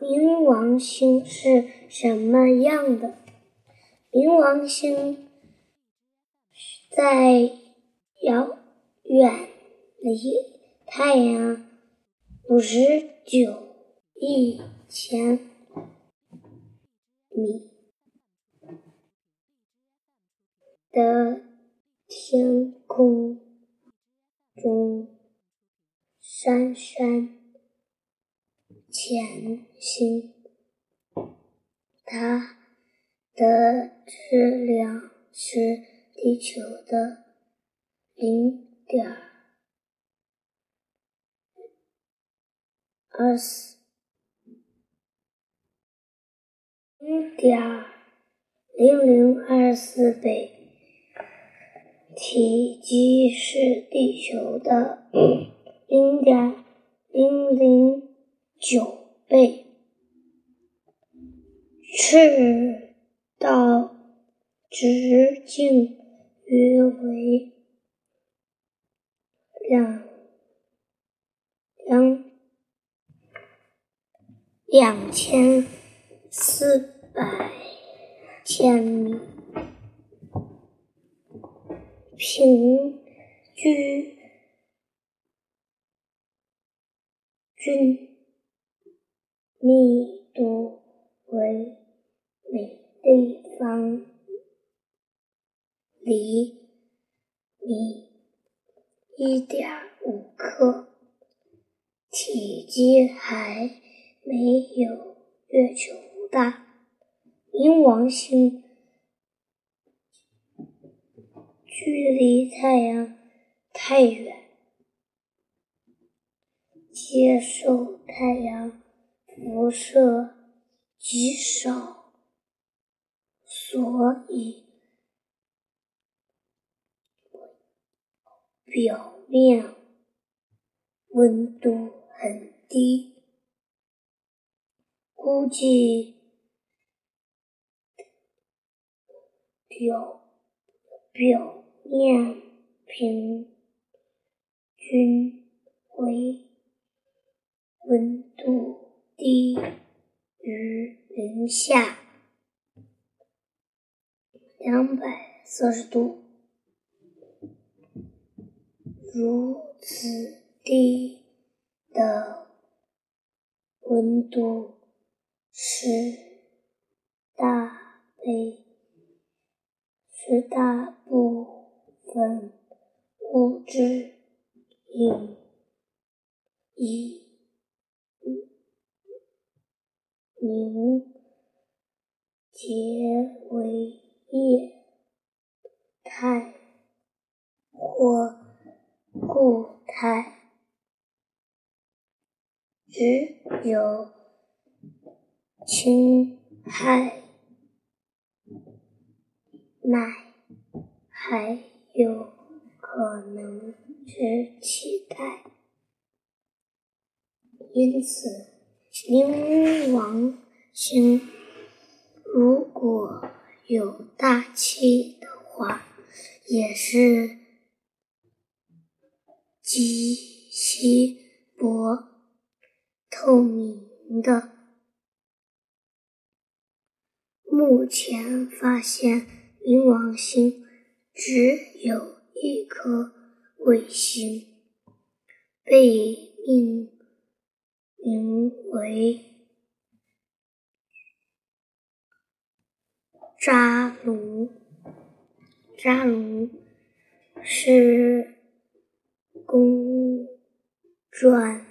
冥王星是什么样的？冥王星在遥远离太阳五十九亿千米的天空中姗姗前行，它的质量是地球的零点二四零点零零二四倍，体积是地球的零点零零。九倍，赤道直径约为两两两千四百千米，平均均。密度为每立方厘米一点五克，体积还没有月球大。冥王星距离太阳太远，接受太阳。辐射极少，所以表面温度很低。估计表表面平均为温度。低于零下两百摄氏度，如此低的温度使大被使大部分物质引以。凝结为液态或固态，只有氢氦氖还有可能是气态，因此。冥王星如果有大气的话，也是极稀薄、透明的。目前发现冥王星只有一颗卫星，被命。名为扎卢，扎卢是公转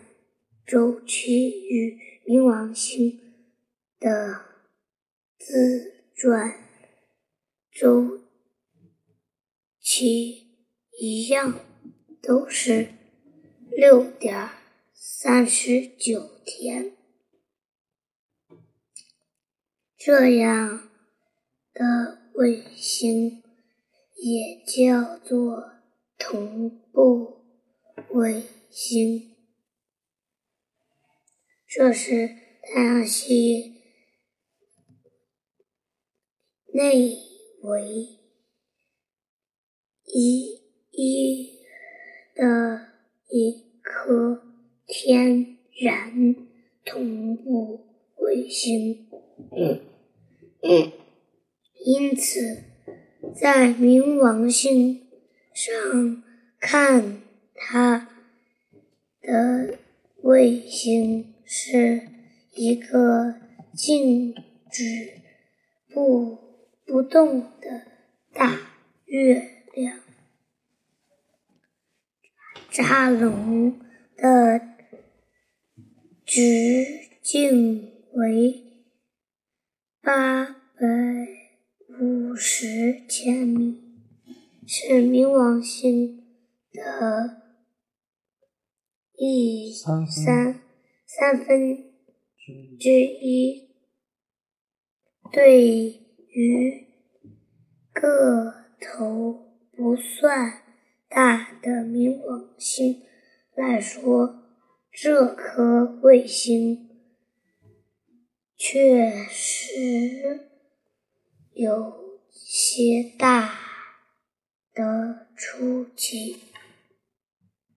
周期与冥王星的自转周期一样，都是六点。三十九天，这样的卫星也叫做同步卫星。这是太阳系内唯一一的一颗。天然同步卫星。因此，在冥王星上看它的卫星是一个静止不不动的大月亮。扎龙的直径为八百五十千米，是冥王星的一三三分之一。对于个头不算。大的冥王星来说，这颗卫星确实有些大的出奇。